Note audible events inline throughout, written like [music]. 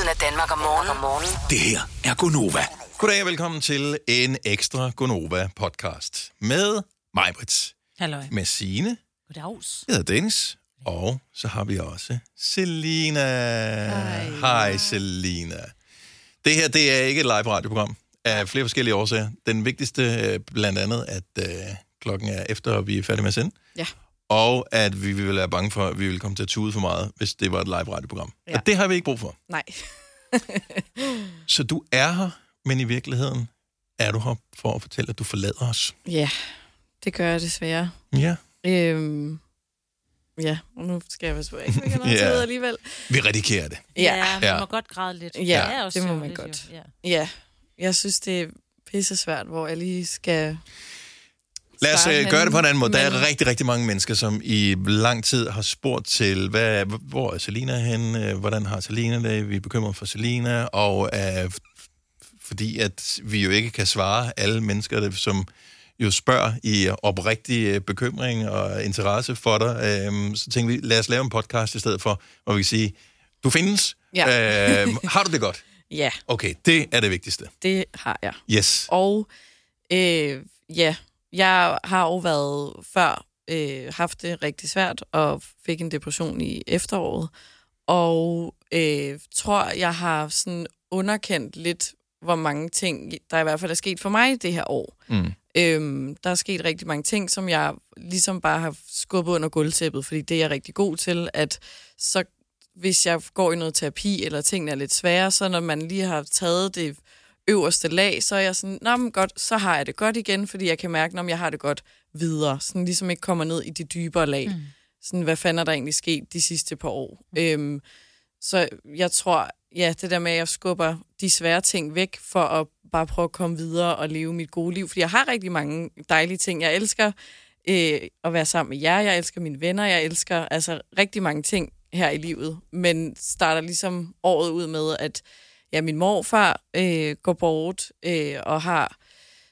Lyden af Danmark om morgenen. Om morgenen. Det her er Gonova. Goddag og velkommen til en ekstra Gonova podcast med mig, Brits, Halløj. med Signe, Goddags. jeg hedder Dennis, og så har vi også Selina. Hej. Hej, Selina. Det her, det er ikke et live radioprogram af flere forskellige årsager. Den vigtigste øh, blandt andet, at øh, klokken er efter, og vi er færdige med at sende. Ja. Og at vi vil være bange for, at vi vil komme til at tude for meget, hvis det var et live radioprogram. Ja. Ja. Og det har vi ikke brug for. Nej. [laughs] Så du er her, men i virkeligheden er du her for at fortælle, at du forlader os. Ja, det gør jeg desværre. Ja. Øhm, ja, og nu skal jeg passe på, ikke fik noget [laughs] Ja. alligevel. Vi redikerer det. Ja, Ja, ja, man Ja. må godt græde lidt. Ja, det, er også det må man godt. Jo. Ja. ja. Jeg synes, det er pisse svært, hvor jeg lige skal... Lad os øh, gøre det på en anden måde. Der er men- rigtig, rigtig mange mennesker, som i lang tid har spurgt til, hvad, hvor er Selina henne? Øh, Hvordan har Selina det? Vi er bekymret for Selina, og øh, fordi at vi jo ikke kan svare alle mennesker, der- som jo spørger i oprigtig øh, bekymring og interesse for dig, øh, så tænkte vi, lad os lave en podcast i stedet for, hvor vi kan sige, du findes. Ja. Øh, har du det godt? [laughs] Ja, Okay, det er det vigtigste. det har jeg. Yes. Og øh, ja, jeg har jo været før øh, haft det rigtig svært og fik en depression i efteråret. Og øh, tror, jeg har sådan underkendt lidt, hvor mange ting, der i hvert fald er sket for mig det her år. Mm. Øhm, der er sket rigtig mange ting, som jeg ligesom bare har skubbet under gulvtæppet, fordi det er jeg rigtig god til, at så hvis jeg går i noget terapi, eller tingene er lidt svære, så når man lige har taget det øverste lag, så er jeg sådan, nå men godt, så har jeg det godt igen, fordi jeg kan mærke, om jeg har det godt videre. Sådan ligesom ikke kommer ned i de dybere lag. Mm. Sådan, hvad fanden er der egentlig sket de sidste par år? Mm. Øhm, så jeg tror, ja, det der med, at jeg skubber de svære ting væk, for at bare prøve at komme videre og leve mit gode liv. Fordi jeg har rigtig mange dejlige ting. Jeg elsker øh, at være sammen med jer, jeg elsker mine venner, jeg elsker altså rigtig mange ting her i livet. Men starter ligesom året ud med, at ja, min morfar øh, går bort øh, og har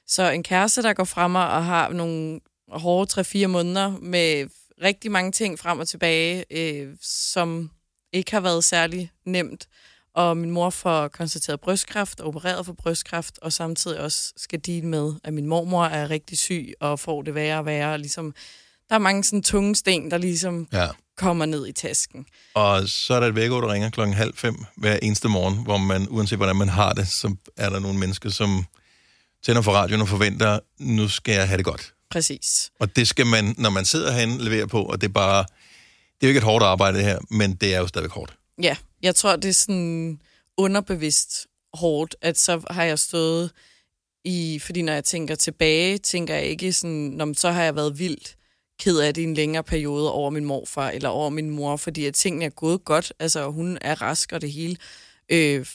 så en kæreste, der går frem og har nogle hårde 3-4 måneder med rigtig mange ting frem og tilbage, øh, som ikke har været særlig nemt. Og min mor får konstateret brystkræft, opereret for brystkræft, og samtidig også skal deal med, at min mormor er rigtig syg og får det værre og værre. Ligesom, der er mange sådan tunge sten, der ligesom Ja kommer ned i tasken. Og så er der et vækord, der ringer klokken halv fem hver eneste morgen, hvor man, uanset hvordan man har det, så er der nogle mennesker, som tænder for radioen og forventer, nu skal jeg have det godt. Præcis. Og det skal man, når man sidder herinde, levere på, og det er bare, det er jo ikke et hårdt arbejde det her, men det er jo stadigvæk hårdt. Ja, jeg tror, det er sådan underbevidst hårdt, at så har jeg stået i, fordi når jeg tænker tilbage, tænker jeg ikke sådan, Nå, så har jeg været vildt ked af det i en længere periode over min morfar eller over min mor, fordi at tingene er gået godt, altså hun er rask og det hele. Øh,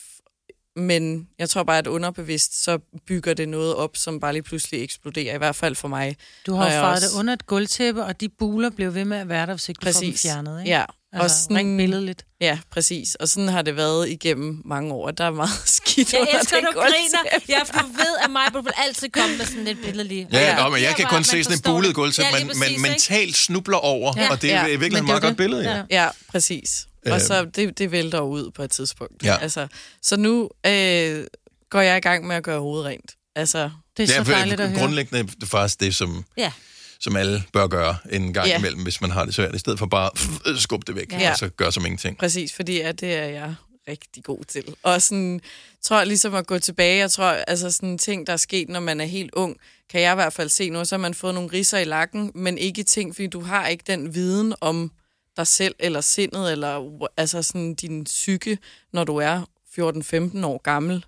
men jeg tror bare, at underbevidst, så bygger det noget op, som bare lige pludselig eksploderer, i hvert fald for mig. Du har jo faret også- det under et gulvtæppe, og de buler blev ved med at være der, hvis ikke du får dem Præcis. fjernet. Ikke? Ja, Altså, og sådan, rent billedligt. ja, præcis. Og sådan har det været igennem mange år. Der er meget [laughs] skidt Jeg under elsker, det du griner. gulvtæppe. Ja, for du ved, at mig vil altid komme med sådan lidt billedlig. Ja, ja. Ja. Nå, men jeg kan kun se sådan forstår bulet det. gulv, som Ja, man, man mentalt snubler over, Ja. og det er Ja. i virkeligheden et meget godt billede. Ja. Ja. Ja, præcis. Og så det, det vælter ud på et tidspunkt. Ja. Altså, så nu øh, går jeg i gang med at gøre hovedet rent. Altså, Det er så dejligt at høre. grundlæggende faktisk det, som, Ja. Som alle bør gøre en gang Ja. imellem, hvis man har det svært, i stedet for bare [sniffs] at skubbe det væk, Ja. og så gøre som ingenting. præcis, fordi at det er jeg rigtig god til. Og sådan, tror jeg ligesom at gå tilbage, jeg tror, altså sådan ting, der er sket, når man er helt ung, kan jeg i hvert fald se nu, så har man fået nogle risser i lakken, men ikke ting, fordi du har ikke den viden om dig selv, eller sindet, eller altså sådan din psyke, når du er 14-15 år gammel.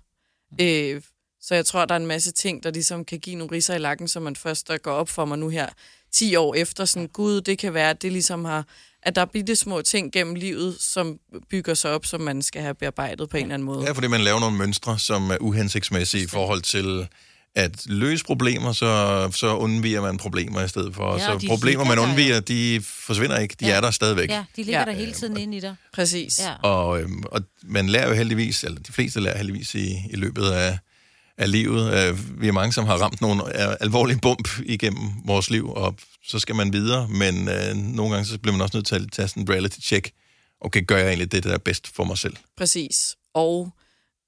Øh, så jeg tror, der er en masse ting, der ligesom kan give nogle risser i lakken, som man først der går op for mig nu her 10 år efter. Sådan, gud, det kan være, at det ligesom har, at der er bitte små ting gennem livet, som bygger sig op, som man skal have bearbejdet på en eller anden måde. Ja, fordi man laver nogle mønstre, som er uhensigtsmæssige i forhold til at løse problemer, så, så undviger man problemer i stedet for. Ja, Ja, så problemer, man ligger der undviger, de forsvinder ikke. De Ja. er der stadigvæk. Ja, de ligger Ja. der hele tiden inde i dig. Præcis. Ja. Og, øhm, og man lærer jo heldigvis, eller de fleste lærer heldigvis i, i løbet af, af livet. Øh, vi er mange, som har ramt nogle øh, alvorlige bump igennem vores liv, og så skal man videre, men øh, nogle gange så bliver man også nødt til at tage sådan en reality check. Okay, gør jeg egentlig det, der er bedst for mig selv? Præcis. og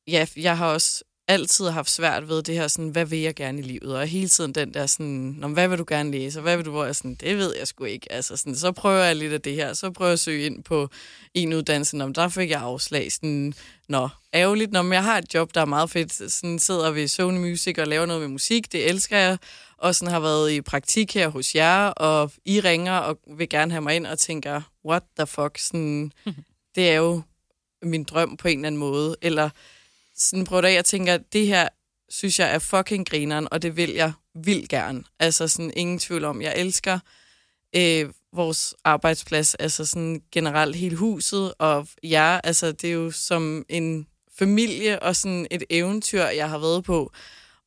ja, jeg har også altid haft svært ved det her, sådan, hvad vil jeg gerne i livet? Og hele tiden den der sådan, hvad vil du gerne læse? Og hvad vil du, hvor jeg sådan, det ved jeg sgu ikke. Altså sådan, så prøver jeg lidt af det her, så prøver jeg at søge ind på en uddannelse, men der fik jeg afslag. Sådan, Nå, ærgerligt, når jeg har et job, der er meget fedt, sådan sidder ved Sony Music og laver noget med musik, det elsker jeg, og sådan har været i praktik her hos jer, og I ringer og vil gerne have mig ind og tænker, what the fuck, sådan, [laughs] det er jo min drøm på en eller anden måde, eller sådan prøver af, jeg tænker, det her synes jeg er fucking grineren, og det vil jeg vildt gerne. Altså sådan ingen tvivl om, jeg elsker øh, vores arbejdsplads, altså sådan generelt hele huset, og jer, altså det er jo som en familie og sådan et eventyr, jeg har været på.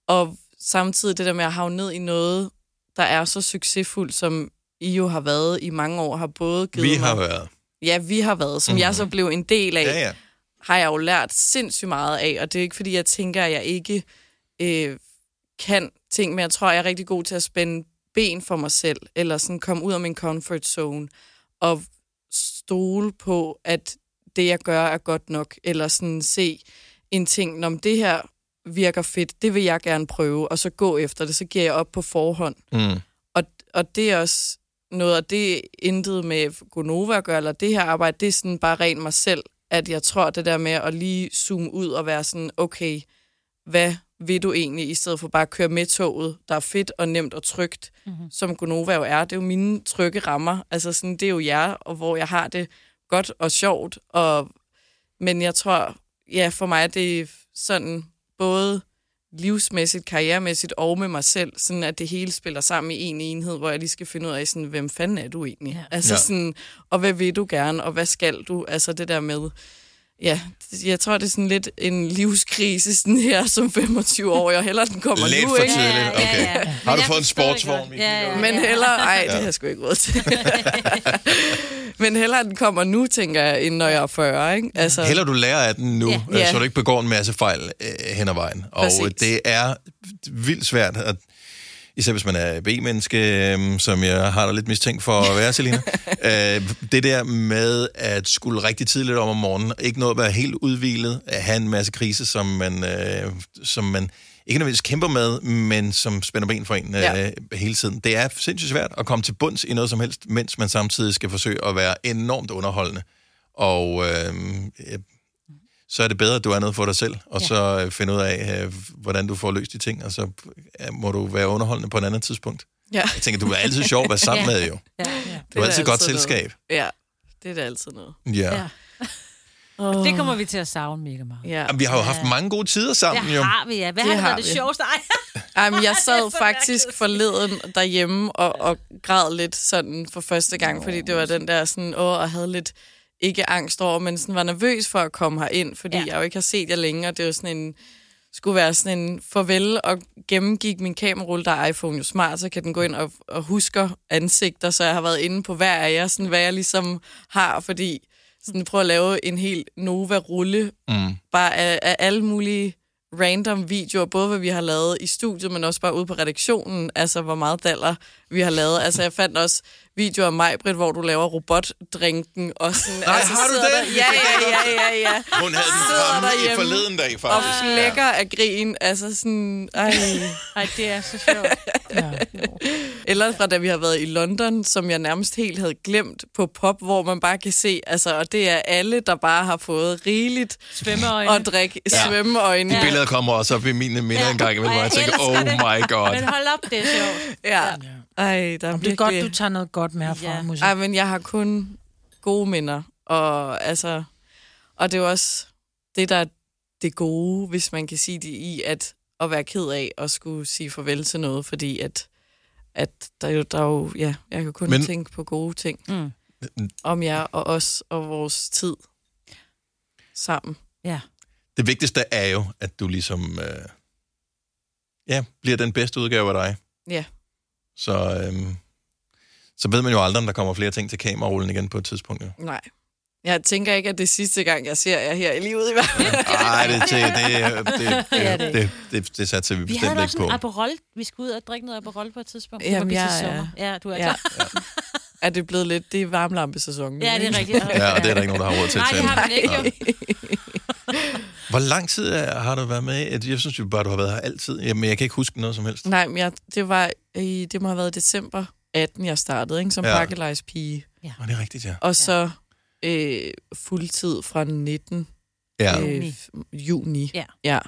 Og samtidig det der med at havne ned i noget, der er så succesfuldt, som I jo har været i mange år, har både givet Vi har mig... været. Ja, vi har været, som mm. jeg så blev en del af Ja, ja. Har jeg jo lært sindssygt meget af, og det er ikke fordi, jeg tænker, at jeg ikke øh, kan ting, men jeg tror, jeg er rigtig god til at spænde ben for mig selv, eller sådan komme ud af min comfort zone, og stole på, at det, jeg gør, er godt nok, eller sådan se en ting, om det her virker fedt, det vil jeg gerne prøve, og så gå efter det, så giver jeg op på forhånd. Mm. Og, og det er også noget, og det er intet med Gonova at gøre, eller det her arbejde, det er sådan bare rent mig selv, at jeg tror, det der med at lige zoome ud og være sådan, okay, hvad vil du egentlig, i stedet for bare at køre med toget, der er fedt og nemt og trygt, mm-hmm. som Gonova jo er. Det er jo mine trygge rammer. Altså sådan, det er jo jer, og hvor jeg har det godt og sjovt. Og, men jeg tror, ja, for mig er det sådan både livsmæssigt, karrieremæssigt og med mig selv, sådan at det hele spiller sammen i en enhed, hvor jeg lige skal finde ud af, sådan, hvem fanden er du egentlig? Ja. Altså Ja. sådan, og hvad vil du gerne, og hvad skal du? Altså det der med, ja, jeg tror, det er sådan lidt en livskrise sådan her som 25 år, og heller den kommer Lidt nu, for ikke? tidligt. Ja, ja, Okay. ja. Har du fået en sportsvogn. Michael? Ja, ja, Men ja. heller, ej, det har jeg sgu ikke råd til. [laughs] Men heller den kommer nu, tænker jeg, end når jeg er 40, ikke? Altså, Heller du lærer af den nu, Ja. Ja. så du ikke begår en masse fejl øh, hen ad vejen. Og Præcis. det er vildt svært, at, især hvis man er B-menneske, øh, som jeg har da lidt mistænkt for at være, Selina. [laughs] øh, det der med at skulle rigtig tidligt om om morgenen, ikke noget at være helt udvilet, at have en masse kriser, som man, øh, som man ikke nødvendigvis kæmper med, men som spænder ben for en øh, Ja. hele tiden. Det er sindssygt svært at komme til bunds i noget som helst, mens man samtidig skal forsøge at være enormt underholdende. Og øh, øh, så er det bedre, at du er noget for dig selv, og Ja. så øh, finde ud af, øh, hvordan du får løst de ting, og så øh, må du være underholdende på et andet tidspunkt. ja. Jeg tænker, du er altid sjov at være sammen [laughs] Ja. med, jo. Ja, ja. Du er da altid godt noget. selskab. Ja, det er da altid noget. Ja. ja. Oh. Det kommer vi til at savne mega meget. Ja. Jamen, vi har jo haft mange gode tider Det sammen, jo. har vi, ja. Hvad Det har det har det sjoveste? Ej. [laughs] Ej, men jeg Det sad så faktisk forleden derhjemme og, og græd lidt sådan for første gang, fordi det var den der sådan, åh, og havde lidt ikke angst over, men sådan var nervøs for at komme her ind, fordi Ja. ja. jeg jo ikke har set jer længe, og det var sådan en, skulle være sådan en farvel, og gennemgik min kamerarulle, der er iPhone jo smart, så kan den gå ind og, og husker ansigter, så jeg har været inde på hver af jer, sådan hvad jeg ligesom har, fordi sådan prøve at lave en helt Nova-rulle, Mm. bare af, af alle mulige random videoer, både hvad vi har lavet i studiet, men også bare ude på redaktionen, altså hvor meget daller vi har lavet. Altså jeg fandt også videoer af mig, Britt, hvor du laver robotdrinken og sådan. Nej, altså, har du sidder det? Der, ja, ja, ja, ja, ja. Hun havde den Sidder fremme i forleden dag, Og faktisk. flækker af grin, altså sådan, ej. Ej, det er så sjovt. Ja. Eller fra da vi har været i London, som jeg nærmest helt havde glemt på pop, hvor man bare kan se, altså, og det er alle, der bare har fået rigeligt Svømmeøjne. at drikke Ja. svømmeøjne. De billeder kommer også op i mine minder Ja. en gang imellem, Og hvor jeg tænker, oh det. my god. Men hold op, det er sjovt. Ja. Ej, der er Det er godt, du tager noget godt med herfra, Ja. ja. musik. Ej, men jeg har kun gode minder. Og, altså, og det er jo også det, der er det gode, hvis man kan sige det i, at, at være ked af at skulle sige farvel til noget, fordi at, at der, er jo, der er jo, ja, jeg kan kun men, tænke på gode ting Mm. om jer og os og vores tid sammen. Ja. Det vigtigste er jo, at du ligesom øh, ja, bliver den bedste udgave af dig. Ja. Så, øh, så ved man jo aldrig, om der kommer flere ting til kamerarullen igen på et tidspunkt. Jo. Nej. Jeg tænker ikke, at det er sidste gang, jeg ser jer her i livet i hvert fald. [laughs] Nej, det, det, det, [laughs] det, Det er det, det. det, det, det satser vi Vi havde bestemt ikke også på. en Aperol. Vi skulle ud og drikke noget Aperol på et tidspunkt. Jamen, det var jeg til er- sommer. Ja, du er Ja. klar. Er det blevet lidt, det er varmlampesæson nu, Ja, det er rigtigt. Ja, og det er der ikke nogen, der har råd til at Nej, det tage. har vi ikke, jo. Hvor lang tid er, har du været med? Jeg synes jo bare, du har været her altid. Jamen, jeg kan ikke huske noget som helst. Nej, men jeg, det, var i, det må have været i december 18, jeg startede, ikke? som Ja. ja. pakkelejspige. Og det er rigtigt, ja. Og så øh, fuldtid fra 19 Ja, øh, Juni. Ja. ja.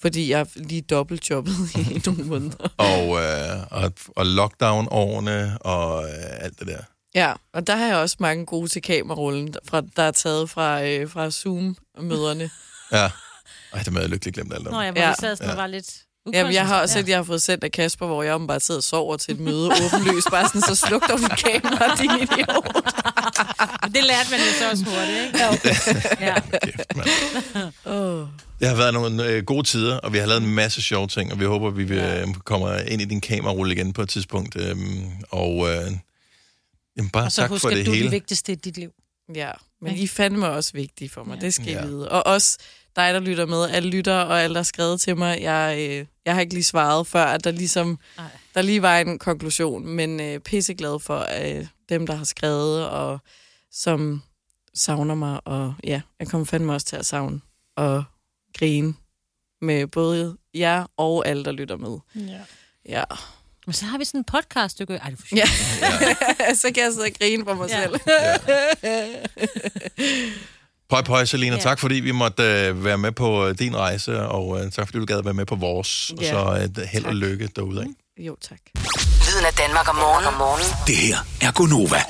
Fordi jeg lige dobbeltjobbet [laughs] i nogle måneder. og, øh, og, og lockdown-årene og øh, alt det der. Ja, og der har jeg også mange gode til kamerarullen, fra, der er taget fra, øh, fra Zoom-møderne. Ja. Ej, det er jeg lykkelig glemt alt om. Nå, jeg var Ja. ja. sad sådan, Ja. var lidt Jamen, jeg har også ja. set, at jeg har fået sendt af Kasper, hvor jeg bare sidder og sover til et møde [laughs] åbenløst. Bare sådan, så sluk dog dit kamera, din idiot. Det lærte man jo så også hurtigt, ikke? Ja. Kæft, mand. Det har været nogle øh, gode tider, og vi har lavet en masse sjove ting, og vi håber, vi vil, øh, kommer ind i din kamerarulle igen på et tidspunkt. Øh, og øh, jamen, bare Og så tak husk, for at det du er hele. det vigtigste i dit liv. Ja, men I fandme også vigtige for mig, Ja. det skal I Ja. vide. Og også dig, der lytter med, alle lytter og alle, der har skrevet til mig. Jeg, øh, jeg har ikke lige svaret før, at der ligesom der lige var en konklusion, men øh, pisseglad for øh, dem, der har skrevet, og som savner mig. Og ja, jeg kommer fandme også til at savne og grine med både jer og alle, der lytter med. Ja. Ja. Men så har vi sådan en podcast, du kan... Ej, det er for Ja. Ja. [laughs] så kan jeg sidde og grine for mig Ja. selv. [laughs] Pøj, pøj, Selina, Ja. tak fordi vi måtte øh, være med på øh, din rejse, og øh, tak fordi du gad være med på vores. Ja. Så øh, held og lykke derude. Ikke? Jo, tak. Lyden af Danmark om morgenen. Om morgenen. Det her er Gonova.